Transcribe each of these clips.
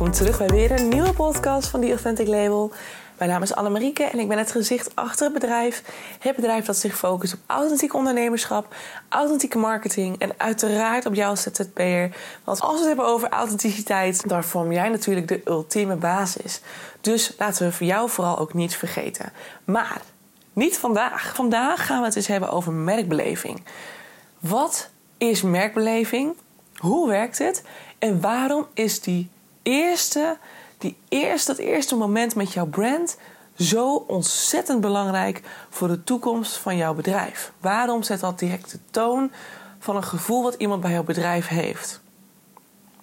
welkom terug bij weer een nieuwe podcast van The Authentic Label. Mijn naam is Annemarieke en ik ben het gezicht achter het bedrijf. Het bedrijf dat zich focust op authentiek ondernemerschap, authentieke marketing en uiteraard op jou als ZZP'er. Want als we het hebben over authenticiteit, dan vorm jij natuurlijk de ultieme basis. Dus laten we voor jou vooral ook niet vergeten. Maar niet vandaag. Vandaag gaan we het eens hebben over merkbeleving. Wat is merkbeleving? Hoe werkt het? En waarom is die eerste, die eerste, dat eerste moment met jouw brand zo ontzettend belangrijk voor de toekomst van jouw bedrijf? Waarom zet dat direct de toon van een gevoel wat iemand bij jouw bedrijf heeft?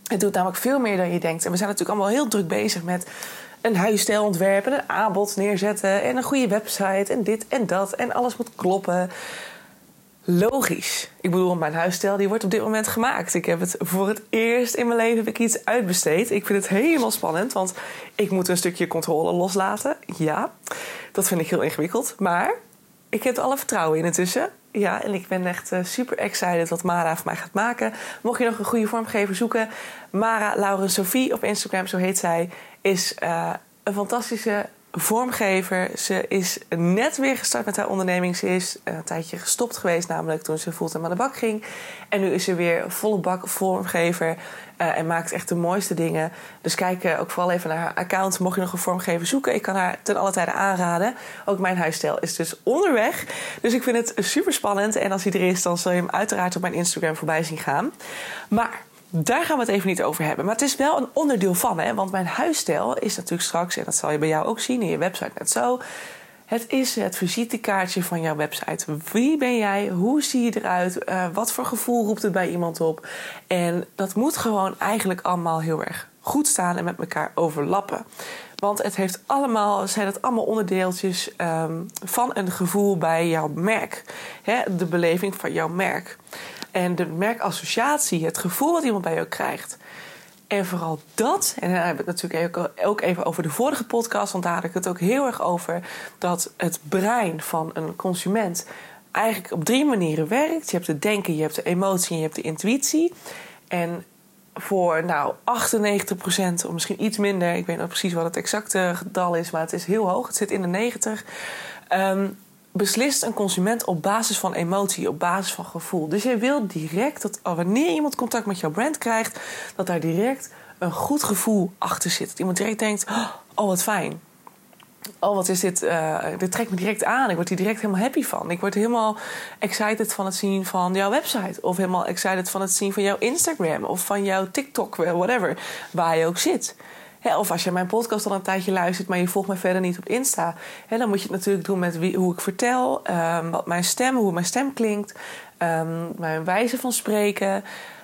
Het doet namelijk veel meer dan je denkt. En we zijn natuurlijk allemaal heel druk bezig met een huisstijl ontwerpen, een aanbod neerzetten en een goede website en dit en dat en alles moet kloppen. Logisch. Ik bedoel, mijn huisstijl die wordt op dit moment gemaakt. Ik heb het voor het eerst in mijn leven heb ik iets uitbesteed. Ik vind het helemaal spannend, want ik moet een stukje controle loslaten. Ja, dat vind ik heel ingewikkeld. Maar ik heb alle vertrouwen in intussen. Ja, en ik ben echt uh, super excited wat Mara voor mij gaat maken. Mocht je nog een goede vormgever zoeken, Mara Lauren Sophie op Instagram, zo heet zij, is uh, een fantastische vormgever. Ze is net weer gestart met haar onderneming. Ze is een tijdje gestopt geweest, namelijk toen ze fulltime aan de bak ging. En nu is ze weer volle bak vormgever uh, en maakt echt de mooiste dingen. Dus kijk ook vooral even naar haar account. Mocht je nog een vormgever zoeken, ik kan haar ten alle tijde aanraden. Ook mijn huisstijl is dus onderweg. Dus ik vind het super spannend. En als hij er is, dan zul je hem uiteraard op mijn Instagram voorbij zien gaan. Maar daar gaan we het even niet over hebben. Maar het is wel een onderdeel van. Hè? Want mijn huisstijl is natuurlijk straks, en dat zal je bij jou ook zien in je website net zo. Het is het visitekaartje van jouw website. Wie ben jij? Hoe zie je eruit? Uh, wat voor gevoel roept het bij iemand op? En dat moet gewoon eigenlijk allemaal heel erg goed staan en met elkaar overlappen. Want het heeft allemaal, zijn het allemaal onderdeeltjes um, van een gevoel bij jouw merk. Hè? De beleving van jouw merk. En de merkassociatie, het gevoel wat iemand bij jou krijgt. En vooral dat, en dan heb ik natuurlijk ook even over de vorige podcast, want daar had ik het ook heel erg over, dat het brein van een consument eigenlijk op drie manieren werkt. Je hebt het denken, je hebt de emotie en je hebt de intuïtie. En voor nou 98% of misschien iets minder, ik weet niet precies wat het exacte getal is, maar het is heel hoog, het zit in de 90. Um, beslist een consument op basis van emotie, op basis van gevoel. Dus je wil direct dat wanneer iemand contact met jouw brand krijgt, dat daar direct een goed gevoel achter zit. Dat iemand direct denkt: oh, wat fijn. Oh, wat is dit? Uh, dit trekt me direct aan. Ik word hier direct helemaal happy van. Ik word helemaal excited van het zien van jouw website. Of helemaal excited van het zien van jouw Instagram. Of van jouw TikTok, whatever. Waar je ook zit of als je mijn podcast al een tijdje luistert, maar je volgt me verder niet op Insta. dan moet je het natuurlijk doen met wie, hoe ik vertel, um, wat mijn stem, hoe mijn stem klinkt, um, mijn wijze van spreken.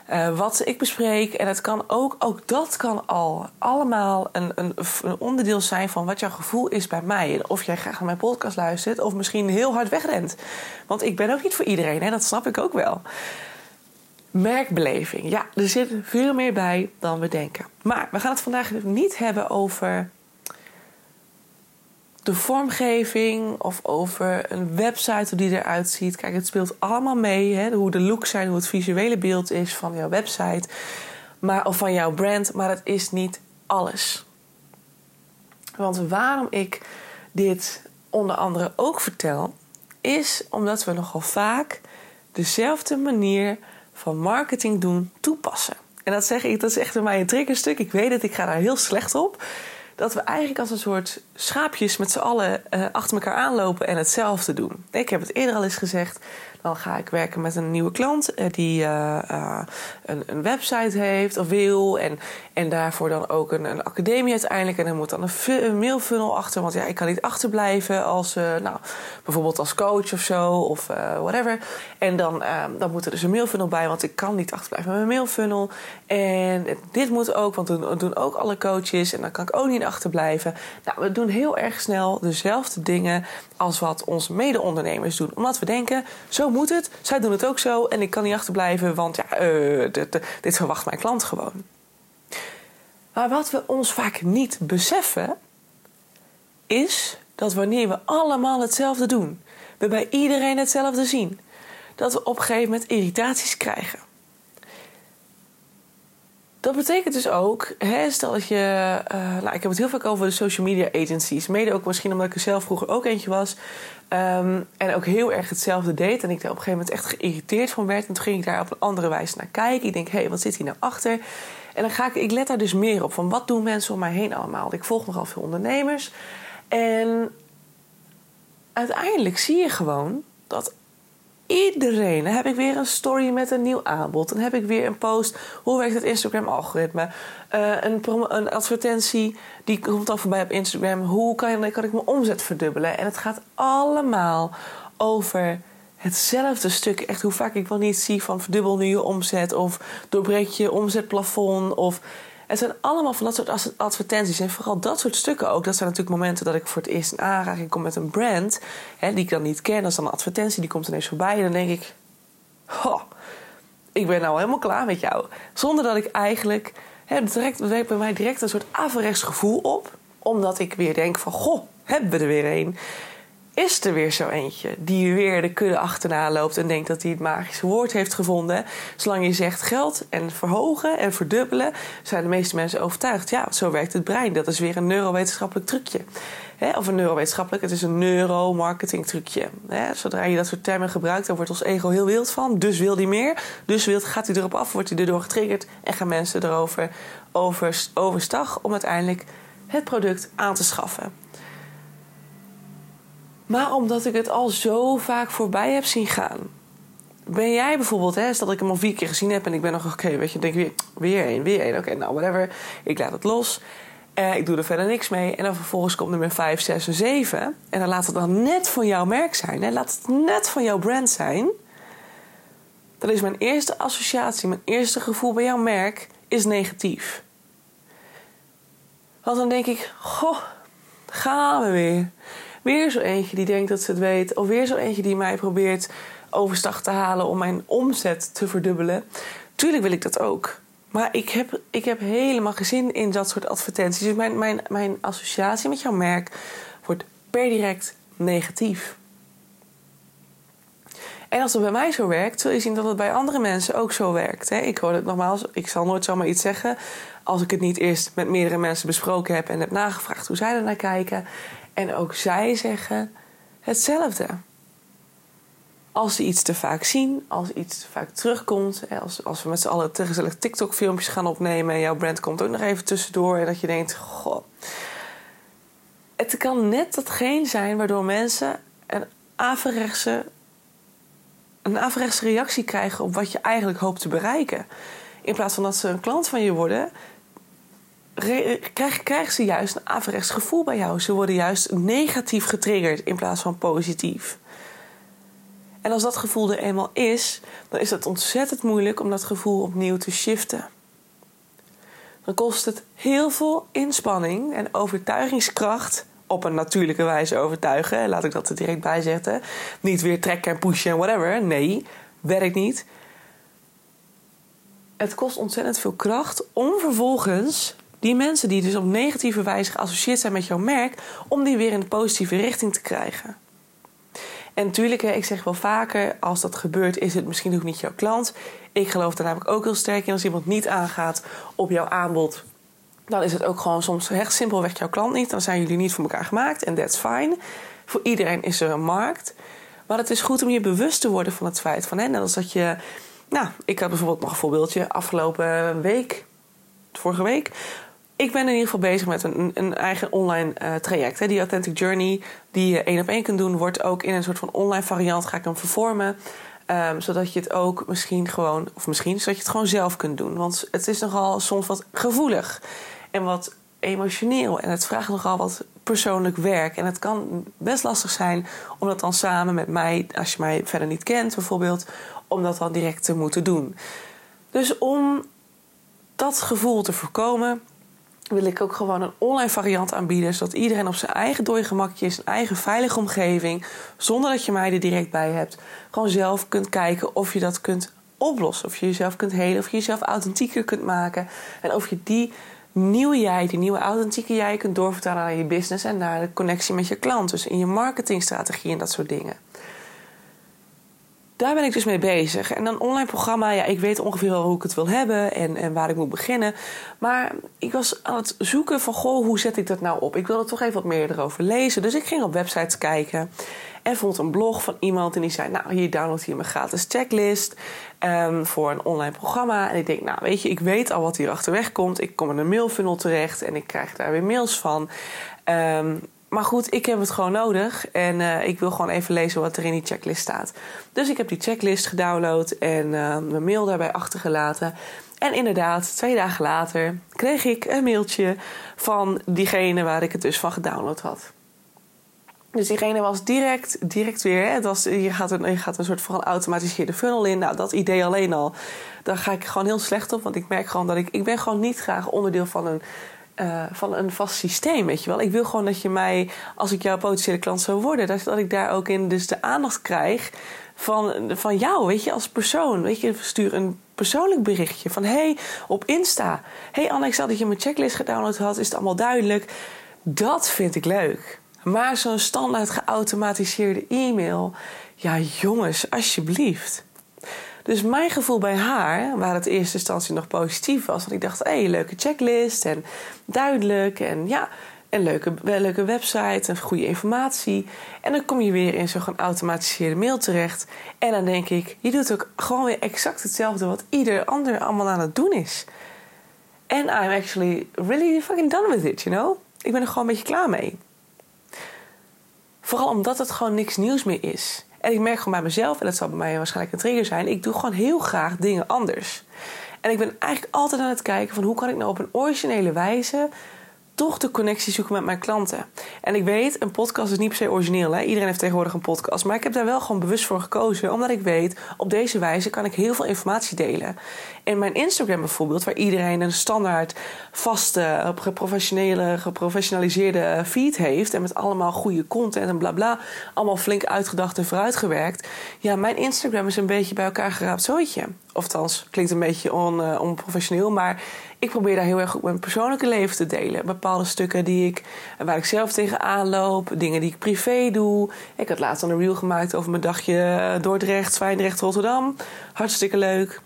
Uh, wat ik bespreek. En het kan ook, ook dat kan al allemaal een, een, een, onderdeel zijn van wat jouw gevoel is bij mij. Of jij graag naar mijn podcast luistert, of misschien heel hard wegrent. Want ik ben ook niet voor iedereen, hè? dat snap ik ook wel. Merkbeleving. Ja, er zit veel meer bij dan we denken. Maar we gaan het vandaag niet hebben over de vormgeving of over een website, hoe die eruit ziet. Kijk, het speelt allemaal mee. Hè? Hoe de looks zijn, hoe het visuele beeld is van jouw website maar, of van jouw brand. Maar het is niet alles. Want waarom ik dit onder andere ook vertel, is omdat we nogal vaak dezelfde manier van marketing doen toepassen. En dat zeg ik, dat is echt bij mij een triggerstuk. Ik weet het, ik ga daar heel slecht op. Dat we eigenlijk als een soort schaapjes met z'n allen uh, achter elkaar aanlopen en hetzelfde doen. Ik heb het eerder al eens gezegd. Dan ga ik werken met een nieuwe klant uh, die uh, een, een, website heeft of wil. En, en daarvoor dan ook een, een academie uiteindelijk. En er moet dan een, mailfunnel achter. Want ja, ik kan niet achterblijven als, nou, bijvoorbeeld als coach of zo of whatever. En dan, dan moet er dus een mailfunnel bij, want ik kan niet achterblijven met mijn mailfunnel. En dit moet ook, want doen, doen ook alle coaches. En dan kan ik ook niet achterblijven. Nou, we doen heel erg snel dezelfde dingen als wat onze mede-ondernemers doen. Omdat we denken, zo moet het, zij doen het ook zo en ik kan niet achterblijven, want ja, uh, dit, dit verwacht mijn klant gewoon. Maar wat we ons vaak niet beseffen, is dat wanneer we allemaal hetzelfde doen, we bij iedereen hetzelfde zien, dat we op een gegeven moment irritaties krijgen. Dat betekent dus ook, hè, stel dat je. Uh, nou, ik heb het heel vaak over de social media agencies. Mede ook misschien omdat ik er zelf vroeger ook eentje was. Um, en ook heel erg hetzelfde deed. En ik daar op een gegeven moment echt geïrriteerd van werd. En toen ging ik daar op een andere wijze naar kijken. Ik denk, hé, hey, wat zit hier nou achter? En dan ga ik, ik let daar dus meer op. Van wat doen mensen om mij heen allemaal? Ik volg nogal veel ondernemers. En uiteindelijk zie je gewoon dat iedereen. Dan heb ik weer een story met een nieuw aanbod. Dan heb ik weer een post. Hoe werkt het Instagram-algoritme? Uh, een, een, advertentie die komt dan voorbij op Instagram. Hoe kan, kan ik mijn omzet verdubbelen? En het gaat allemaal over hetzelfde stuk. Echt hoe vaak ik wel niet zie van verdubbel nu je omzet. Of doorbreek je omzetplafond. Of het zijn allemaal van dat soort advertenties. En vooral dat soort stukken ook. Dat zijn natuurlijk momenten dat ik voor het eerst in aanraking kom met een brand. Hè, die ik dan niet ken. Dat is dan een advertentie, die komt ineens voorbij. En dan denk ik... Oh, ik ben nou helemaal klaar met jou. Zonder dat ik eigenlijk... Hè, direct, werkt bij mij direct een soort averechts gevoel op. Omdat ik weer denk van... Goh, hebben we er weer een is er weer zo eentje die weer de kudde achterna loopt en denkt dat hij het magische woord heeft gevonden. Zolang je zegt geld en verhogen en verdubbelen, zijn de meeste mensen overtuigd. Ja, zo werkt het brein. Dat is weer een neurowetenschappelijk trucje. of een neurowetenschappelijk, het is een neuromarketing trucje. zodra je dat soort termen gebruikt, dan wordt ons ego heel wild van. Dus wil hij meer. Dus wild, gaat hij erop af, wordt hij erdoor getriggerd en gaan mensen erover over, overstag om uiteindelijk het product aan te schaffen. Maar omdat ik het al zo vaak voorbij heb zien gaan. Ben jij bijvoorbeeld, hè, dat ik hem al vier keer gezien heb en ik ben nog, oké, weet je, denk weer, weer één, weer één, oké, nou, whatever. Ik laat het los. Eh, ik doe er verder niks mee. En dan vervolgens komt nummer 5, 6 en 7. En dan laat het dan net van jouw merk zijn. Hè? Laat het net van jouw brand zijn. Dan is mijn eerste associatie, mijn eerste gevoel bij jouw merk, is negatief. Want dan denk ik, goh, gaan we weer. Weer zo eentje die denkt dat ze het weet. Of weer zo eentje die mij probeert overstag te halen om mijn omzet te verdubbelen. Tuurlijk wil ik dat ook. Maar ik heb, ik heb helemaal geen zin in dat soort advertenties. Dus mijn, mijn, mijn associatie met jouw merk wordt per direct negatief. En als het bij mij zo werkt, zul je zien dat het bij andere mensen ook zo werkt. Ik hoor het nogmaals, ik zal nooit zomaar iets zeggen als ik het niet eerst met meerdere mensen besproken heb en heb nagevraagd hoe zij er naar kijken. En ook zij zeggen hetzelfde. Als ze iets te vaak zien, als iets te vaak terugkomt, als, als we met z'n allen te gezellig TikTok-filmpjes gaan opnemen en jouw brand komt ook nog even tussendoor en dat je denkt: Goh. Het kan net datgene zijn waardoor mensen een averechtse, een averechtse reactie krijgen op wat je eigenlijk hoopt te bereiken. In plaats van dat ze een klant van je worden, krijgen ze juist een averechts gevoel bij jou. Ze worden juist negatief getriggerd in plaats van positief. En als dat gevoel er eenmaal is, dan is het ontzettend moeilijk om dat gevoel opnieuw te shiften. Dan kost het heel veel inspanning en overtuigingskracht op een natuurlijke wijze overtuigen. Laat ik dat er direct bij zetten. Niet weer trekken en pushen en whatever. Nee, werkt niet. Het kost ontzettend veel kracht om vervolgens die mensen die dus op negatieve wijze geassocieerd zijn met jouw merk, om die weer in de positieve richting te krijgen. En natuurlijk, ik zeg wel vaker, als dat gebeurt, is het misschien ook niet jouw klant. Ik geloof daar namelijk ook heel sterk in. Als iemand niet aangaat op jouw aanbod, dan is het ook gewoon soms echt simpelweg jouw klant niet. Dan zijn jullie niet voor elkaar gemaakt en that's fine. Voor iedereen is er een markt. Maar het is goed om je bewust te worden van het feit van, hè, net als dat je. Nou, ik had bijvoorbeeld nog een voorbeeldje afgelopen week, vorige week, ik ben in ieder geval bezig met een, een eigen online uh, traject. Hè. Die Authentic Journey, die je één op één kunt doen, wordt ook in een soort van online variant ga ik hem vervormen. Um, zodat je het ook misschien gewoon, of misschien zodat je het gewoon zelf kunt doen. Want het is nogal soms wat gevoelig en wat emotioneel. En het vraagt nogal wat persoonlijk werk. En het kan best lastig zijn om dat dan samen met mij, als je mij verder niet kent bijvoorbeeld, om dat dan direct te moeten doen. Dus om dat gevoel te voorkomen, wil ik ook gewoon een online variant aanbieden. Zodat iedereen op zijn eigen dode gemakje is, een eigen veilige omgeving. Zonder dat je mij er direct bij hebt. Gewoon zelf kunt kijken of je dat kunt oplossen. Of je jezelf kunt helen. Of je jezelf authentieker kunt maken. En of je die nieuwe jij, die nieuwe authentieke jij kunt doorvertalen naar je business. En naar de connectie met je klant. Dus in je marketingstrategie en dat soort dingen. Daar ben ik dus mee bezig. En een online programma, ja, ik weet ongeveer wel hoe ik het wil hebben en, en waar ik moet beginnen. Maar ik was aan het zoeken van, goh, hoe zet ik dat nou op? Ik wilde toch even wat meer erover lezen. Dus ik ging op websites kijken en vond een blog van iemand en die zei, nou, hier download je mijn gratis checklist um, voor een online programma. En ik denk, nou, weet je, ik weet al wat hier achterweg komt. Ik kom in een mailfunnel terecht en ik krijg daar weer mails van. Um, maar goed, ik heb het gewoon nodig. En uh, ik wil gewoon even lezen wat er in die checklist staat. Dus ik heb die checklist gedownload en uh, mijn mail daarbij achtergelaten. En inderdaad, twee dagen later kreeg ik een mailtje van diegene waar ik het dus van gedownload had. Dus diegene was direct, direct weer. Was, je, gaat een, je gaat een soort van automatiseerde funnel in. Nou, dat idee alleen al. Daar ga ik gewoon heel slecht op. Want ik merk gewoon dat ik. Ik ben gewoon niet graag onderdeel van een uh, van een vast systeem, weet je wel. Ik wil gewoon dat je mij, als ik jouw potentiële klant zou worden, dat, dat ik daar ook in dus de aandacht krijg van, van jou, weet je, als persoon. Weet je, stuur een persoonlijk berichtje van hey, op Insta. Hey Anne, ik zag dat je mijn checklist gedownload had, is het allemaal duidelijk? Dat vind ik leuk. Maar zo'n standaard geautomatiseerde e-mail, ja jongens, alsjeblieft. Dus mijn gevoel bij haar, waar het in eerste instantie nog positief was, dat ik dacht: hé, hey, leuke checklist en duidelijk en ja, een leuke, leuke website en goede informatie. En dan kom je weer in zo'n geautomatiseerde mail terecht. En dan denk ik: je doet ook gewoon weer exact hetzelfde wat ieder ander allemaal aan het doen is. En I'm actually really fucking done with it, you know? Ik ben er gewoon een beetje klaar mee. Vooral omdat het gewoon niks nieuws meer is. En ik merk gewoon bij mezelf, en dat zal bij mij waarschijnlijk een trigger zijn, ik doe gewoon heel graag dingen anders. En ik ben eigenlijk altijd aan het kijken van hoe kan ik nou op een originele wijze toch de connectie zoeken met mijn klanten. En ik weet, een podcast is niet per se origineel. Hè? Iedereen heeft tegenwoordig een podcast. Maar ik heb daar wel gewoon bewust voor gekozen. Omdat ik weet, op deze wijze kan ik heel veel informatie delen. In mijn Instagram bijvoorbeeld, waar iedereen een standaard vaste, geprofessionele, geprofessionaliseerde feed heeft. En met allemaal goede content en bla bla. Allemaal flink uitgedacht en vooruitgewerkt. Ja, mijn Instagram is een beetje bij elkaar geraapt zootje. Ofthans, klinkt een beetje on, uh, onprofessioneel. Maar ik probeer daar heel erg goed mijn persoonlijke leven te delen. Bepaalde stukken die ik, waar ik zelf tegenaan loop. Dingen die ik privé doe. Ik had laatst een reel gemaakt over mijn dagje Dordrecht, Zwijndrecht, Rotterdam. Hartstikke leuk.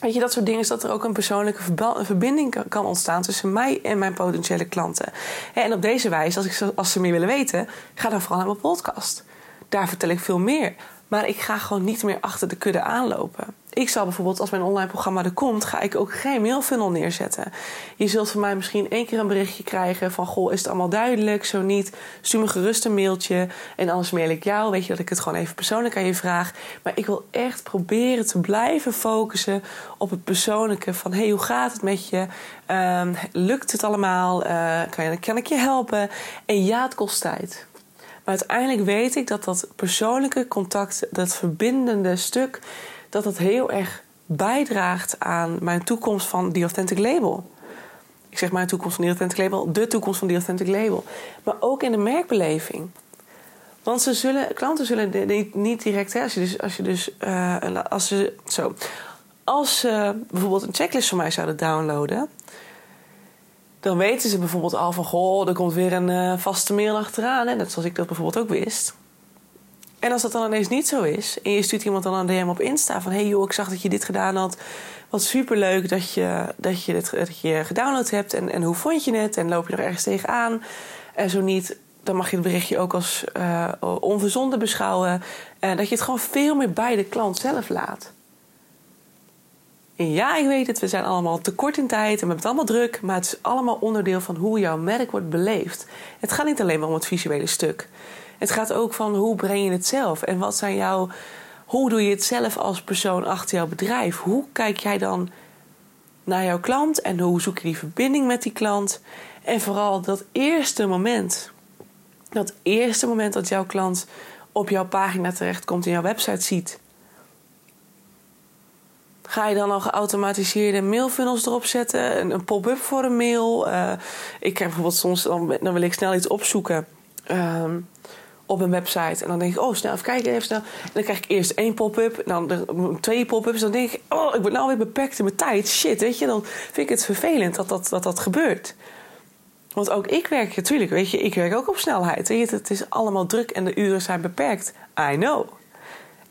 Weet je, dat soort dingen is dat er ook een persoonlijke verbinding kan ontstaan tussen mij en mijn potentiële klanten. En op deze wijze, als, ik, als ze meer willen weten, ga dan vooral naar mijn podcast. Daar vertel ik veel meer. Maar ik ga gewoon niet meer achter de kudde aanlopen ik zal bijvoorbeeld, als mijn online programma er komt, ga ik ook geen mailfunnel neerzetten. Je zult van mij misschien één keer een berichtje krijgen van: Goh, is het allemaal duidelijk? Zo niet, stuur me gerust een mailtje. En anders mail ik jou. Weet je dat ik het gewoon even persoonlijk aan je vraag. Maar ik wil echt proberen te blijven focussen op het persoonlijke. Van: hey, hoe gaat het met je? Um, lukt het allemaal? Uh, kan, kan ik je helpen? En ja, het kost tijd. Maar uiteindelijk weet ik dat dat persoonlijke contact, dat verbindende stuk dat het heel erg bijdraagt aan mijn toekomst van The Authentic Label. Ik zeg mijn toekomst van The Authentic Label, de toekomst van The Authentic Label. Maar ook in de merkbeleving. Want ze zullen, klanten zullen niet direct, hè, als je dus, als je dus, uh, als ze, zo, als ze bijvoorbeeld een checklist van mij zouden downloaden, dan weten ze bijvoorbeeld al van, goh, er komt weer een uh, vaste mail achteraan, hè, net zoals ik dat bijvoorbeeld ook wist. En als dat dan ineens niet zo is, en je stuurt iemand dan een DM op Insta van: hey joh, ik zag dat je dit gedaan had. Wat superleuk dat je, dat je dit dat je gedownload hebt. En, en hoe vond je het? En loop je er ergens tegenaan? En zo niet, dan mag je het berichtje ook als uh, onverzonden beschouwen. En dat je het gewoon veel meer bij de klant zelf laat. En ja, ik weet het, we zijn allemaal te kort in tijd en we hebben het allemaal druk. Maar het is allemaal onderdeel van hoe jouw merk wordt beleefd. Het gaat niet alleen maar om het visuele stuk. Het gaat ook van hoe breng je het zelf en wat zijn jouw. Hoe doe je het zelf als persoon achter jouw bedrijf? Hoe kijk jij dan naar jouw klant en hoe zoek je die verbinding met die klant? En vooral dat eerste moment. Dat eerste moment dat jouw klant op jouw pagina terechtkomt en jouw website ziet. Ga je dan al geautomatiseerde mailfunnels erop zetten? Een, pop-up voor een mail? Uh, ik krijg bijvoorbeeld soms, dan, wil ik snel iets opzoeken. Uh, op een website. En dan denk ik, oh, snel even kijken, even snel. En dan krijg ik eerst één pop-up, dan twee pop-ups. Dan denk ik, oh, ik ben nou weer beperkt in mijn tijd. Shit, weet je, dan vind ik het vervelend dat dat, dat, dat gebeurt. Want ook ik werk natuurlijk, weet je, ik werk ook op snelheid. Weet je, het is allemaal druk en de uren zijn beperkt. I know.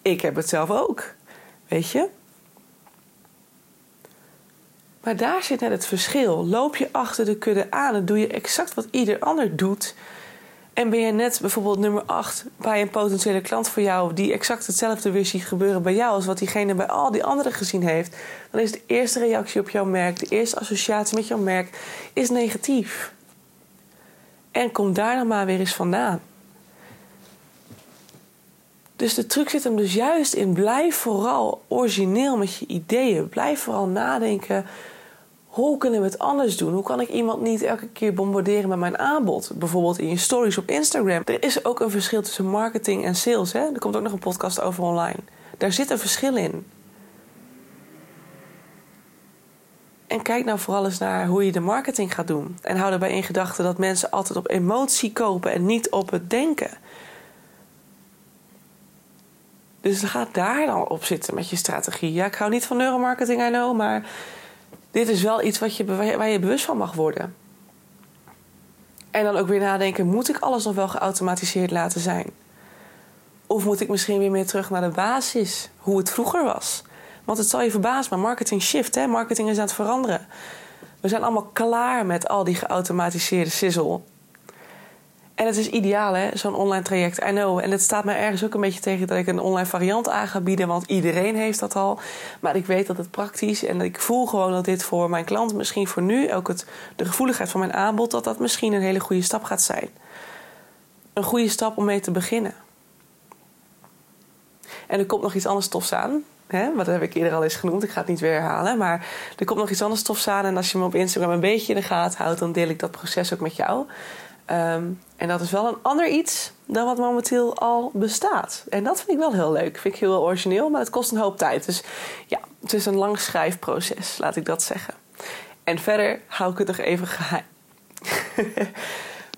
Ik heb het zelf ook. Weet je? Maar daar zit net het verschil. Loop je achter de kudde aan en doe je exact wat ieder ander doet. En ben je net bijvoorbeeld nummer 8 bij een potentiële klant voor jou, die exact hetzelfde weer ziet gebeuren bij jou als wat diegene bij al die anderen gezien heeft, dan is de eerste reactie op jouw merk, de eerste associatie met jouw merk, is negatief. En kom daar dan maar weer eens vandaan. Dus de truc zit hem dus juist in blijf vooral origineel met je ideeën. Blijf vooral nadenken hoe kunnen we het anders doen? Hoe kan ik iemand niet elke keer bombarderen met mijn aanbod? Bijvoorbeeld in je stories op Instagram. Er is ook een verschil tussen marketing en sales. Hè? Er komt ook nog een podcast over online. Daar zit een verschil in. En kijk nou vooral eens naar hoe je de marketing gaat doen. En hou daarbij in gedachten dat mensen altijd op emotie kopen en niet op het denken. Dus ga daar dan op zitten met je strategie. Ja, ik hou niet van neuromarketing, I know, maar dit is wel iets wat je, waar je bewust van mag worden. En dan ook weer nadenken: moet ik alles nog wel geautomatiseerd laten zijn? Of moet ik misschien weer meer terug naar de basis, hoe het vroeger was? Want het zal je verbazen, maar marketing shift, hè? marketing is aan het veranderen. We zijn allemaal klaar met al die geautomatiseerde sizzle. En het is ideaal, hè, zo'n online traject. I know. En het staat mij ergens ook een beetje tegen dat ik een online variant aan ga bieden, want iedereen heeft dat al. Maar ik weet dat het praktisch en ik voel gewoon dat dit voor mijn klant, misschien voor nu ook het, de gevoeligheid van mijn aanbod, dat dat misschien een hele goede stap gaat zijn. Een goede stap om mee te beginnen. En er komt nog iets anders tofs aan. Hè? Wat heb ik eerder al eens genoemd. Ik ga het niet weer herhalen. Maar er komt nog iets anders tofs aan. En als je me op Instagram een beetje in de gaten houdt, dan deel ik dat proces ook met jou. Ehm, en dat is wel een ander iets dan wat momenteel al bestaat. En dat vind ik wel heel leuk. Vind ik heel origineel, maar het kost een hoop tijd. Dus ja, het is een lang schrijfproces, laat ik dat zeggen. En verder hou ik het nog even geheim.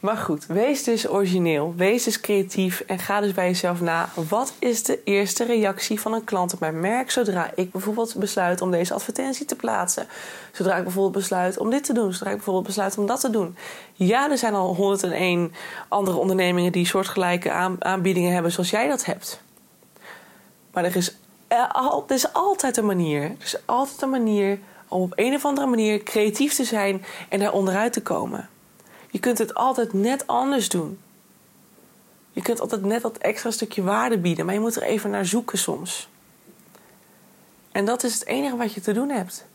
Maar goed, wees dus origineel, wees dus creatief en ga dus bij jezelf na. Wat is de eerste reactie van een klant op mijn merk zodra ik bijvoorbeeld besluit om deze advertentie te plaatsen? Zodra ik bijvoorbeeld besluit om dit te doen, zodra ik bijvoorbeeld besluit om dat te doen. Ja, er zijn al 101 andere ondernemingen die soortgelijke aanbiedingen hebben zoals jij dat hebt. Maar er is, er is altijd een manier. Er is altijd een manier om op een of andere manier creatief te zijn en daar onderuit te komen. Je kunt het altijd net anders doen. Je kunt altijd net dat extra stukje waarde bieden, maar je moet er even naar zoeken soms. En dat is het enige wat je te doen hebt.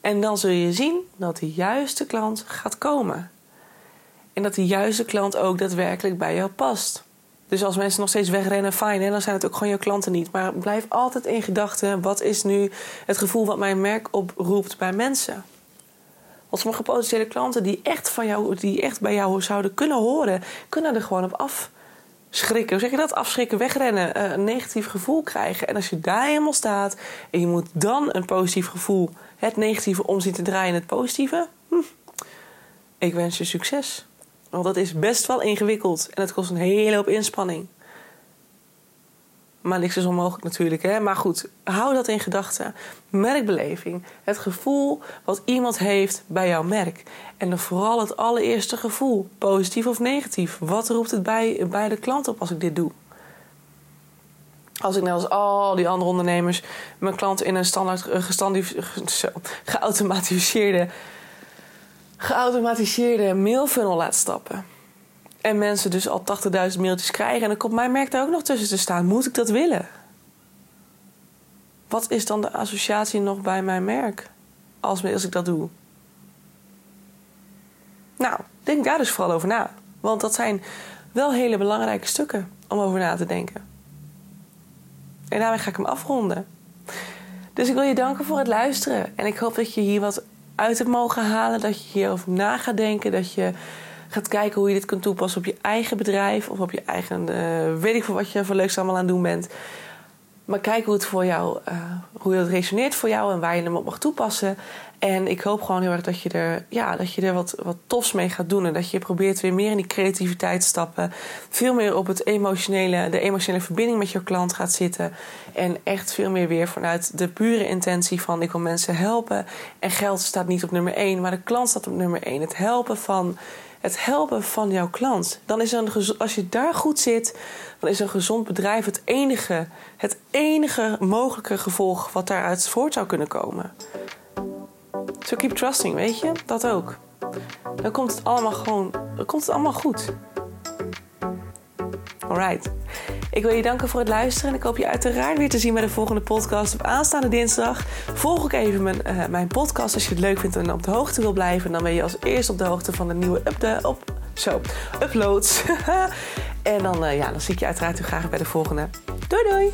En dan zul je zien dat de juiste klant gaat komen. En dat de juiste klant ook daadwerkelijk bij jou past. Dus als mensen nog steeds wegrennen, fijn, dan zijn het ook gewoon je klanten niet. Maar blijf altijd in gedachten: wat is nu het gevoel wat mijn merk oproept bij mensen? Want sommige potentiële klanten die echt, van jou, die echt bij jou zouden kunnen horen, kunnen er gewoon op afschrikken. Hoe zeg je dat? Afschrikken, wegrennen, eh, een negatief gevoel krijgen. En als je daar helemaal staat en je moet dan een positief gevoel, het negatieve omzien te draaien in het positieve. Hm, ik wens je succes. Want dat is best wel ingewikkeld en het kost een hele hoop inspanning. Maar niks is onmogelijk natuurlijk. Hè? Maar goed, hou dat in gedachten. Merkbeleving. Het gevoel wat iemand heeft bij jouw merk. En dan vooral het allereerste gevoel. Positief of negatief. Wat roept het bij, bij de klant op als ik dit doe? Als ik net als al die andere ondernemers mijn klant in een standaard geautomatiseerde, geautomatiseerde mailfunnel laat stappen en mensen dus al 80.000 mailtjes krijgen. En dan komt mijn merk daar ook nog tussen te staan. Moet ik dat willen? Wat is dan de associatie nog bij mijn merk? Als, als ik dat doe. Nou, denk daar dus vooral over na. Want dat zijn wel hele belangrijke stukken om over na te denken. En daarmee ga ik hem afronden. Dus ik wil je danken voor het luisteren. En ik hoop dat je hier wat uit hebt mogen halen. Dat je hierover na gaat denken. Dat je gaat kijken hoe je dit kunt toepassen op je eigen bedrijf of op je eigen, uh, weet ik veel wat je voor leuks allemaal aan het doen bent. Maar kijk hoe het voor jou, uh, hoe het resoneert voor jou en waar je hem op mag toepassen. En ik hoop gewoon heel erg dat je er, ja, dat je er wat, wat tofs mee gaat doen. En dat je probeert weer meer in die creativiteit te stappen. Veel meer op het emotionele, de emotionele verbinding met je klant gaat zitten. En echt veel meer weer vanuit de pure intentie van ik wil mensen helpen. En geld staat niet op nummer één, maar de klant staat op nummer één. Het helpen van het helpen van jouw klant. Dan is een, als je daar goed zit, dan is een gezond bedrijf het enige, het enige mogelijke gevolg wat daaruit voort zou kunnen komen. So keep trusting, weet je? Dat ook. Dan komt het allemaal gewoon, dan komt het allemaal goed. Alright. Ik wil je danken voor het luisteren en ik hoop je uiteraard weer te zien bij de volgende podcast op aanstaande dinsdag. Volg ook even mijn, uh, mijn podcast als je het leuk vindt en op de hoogte wil blijven. Dan ben je als eerste op de hoogte van de nieuwe up de, op, zo, uploads. en dan, uh, ja, dan zie ik je uiteraard weer graag bij de volgende. Doei doei!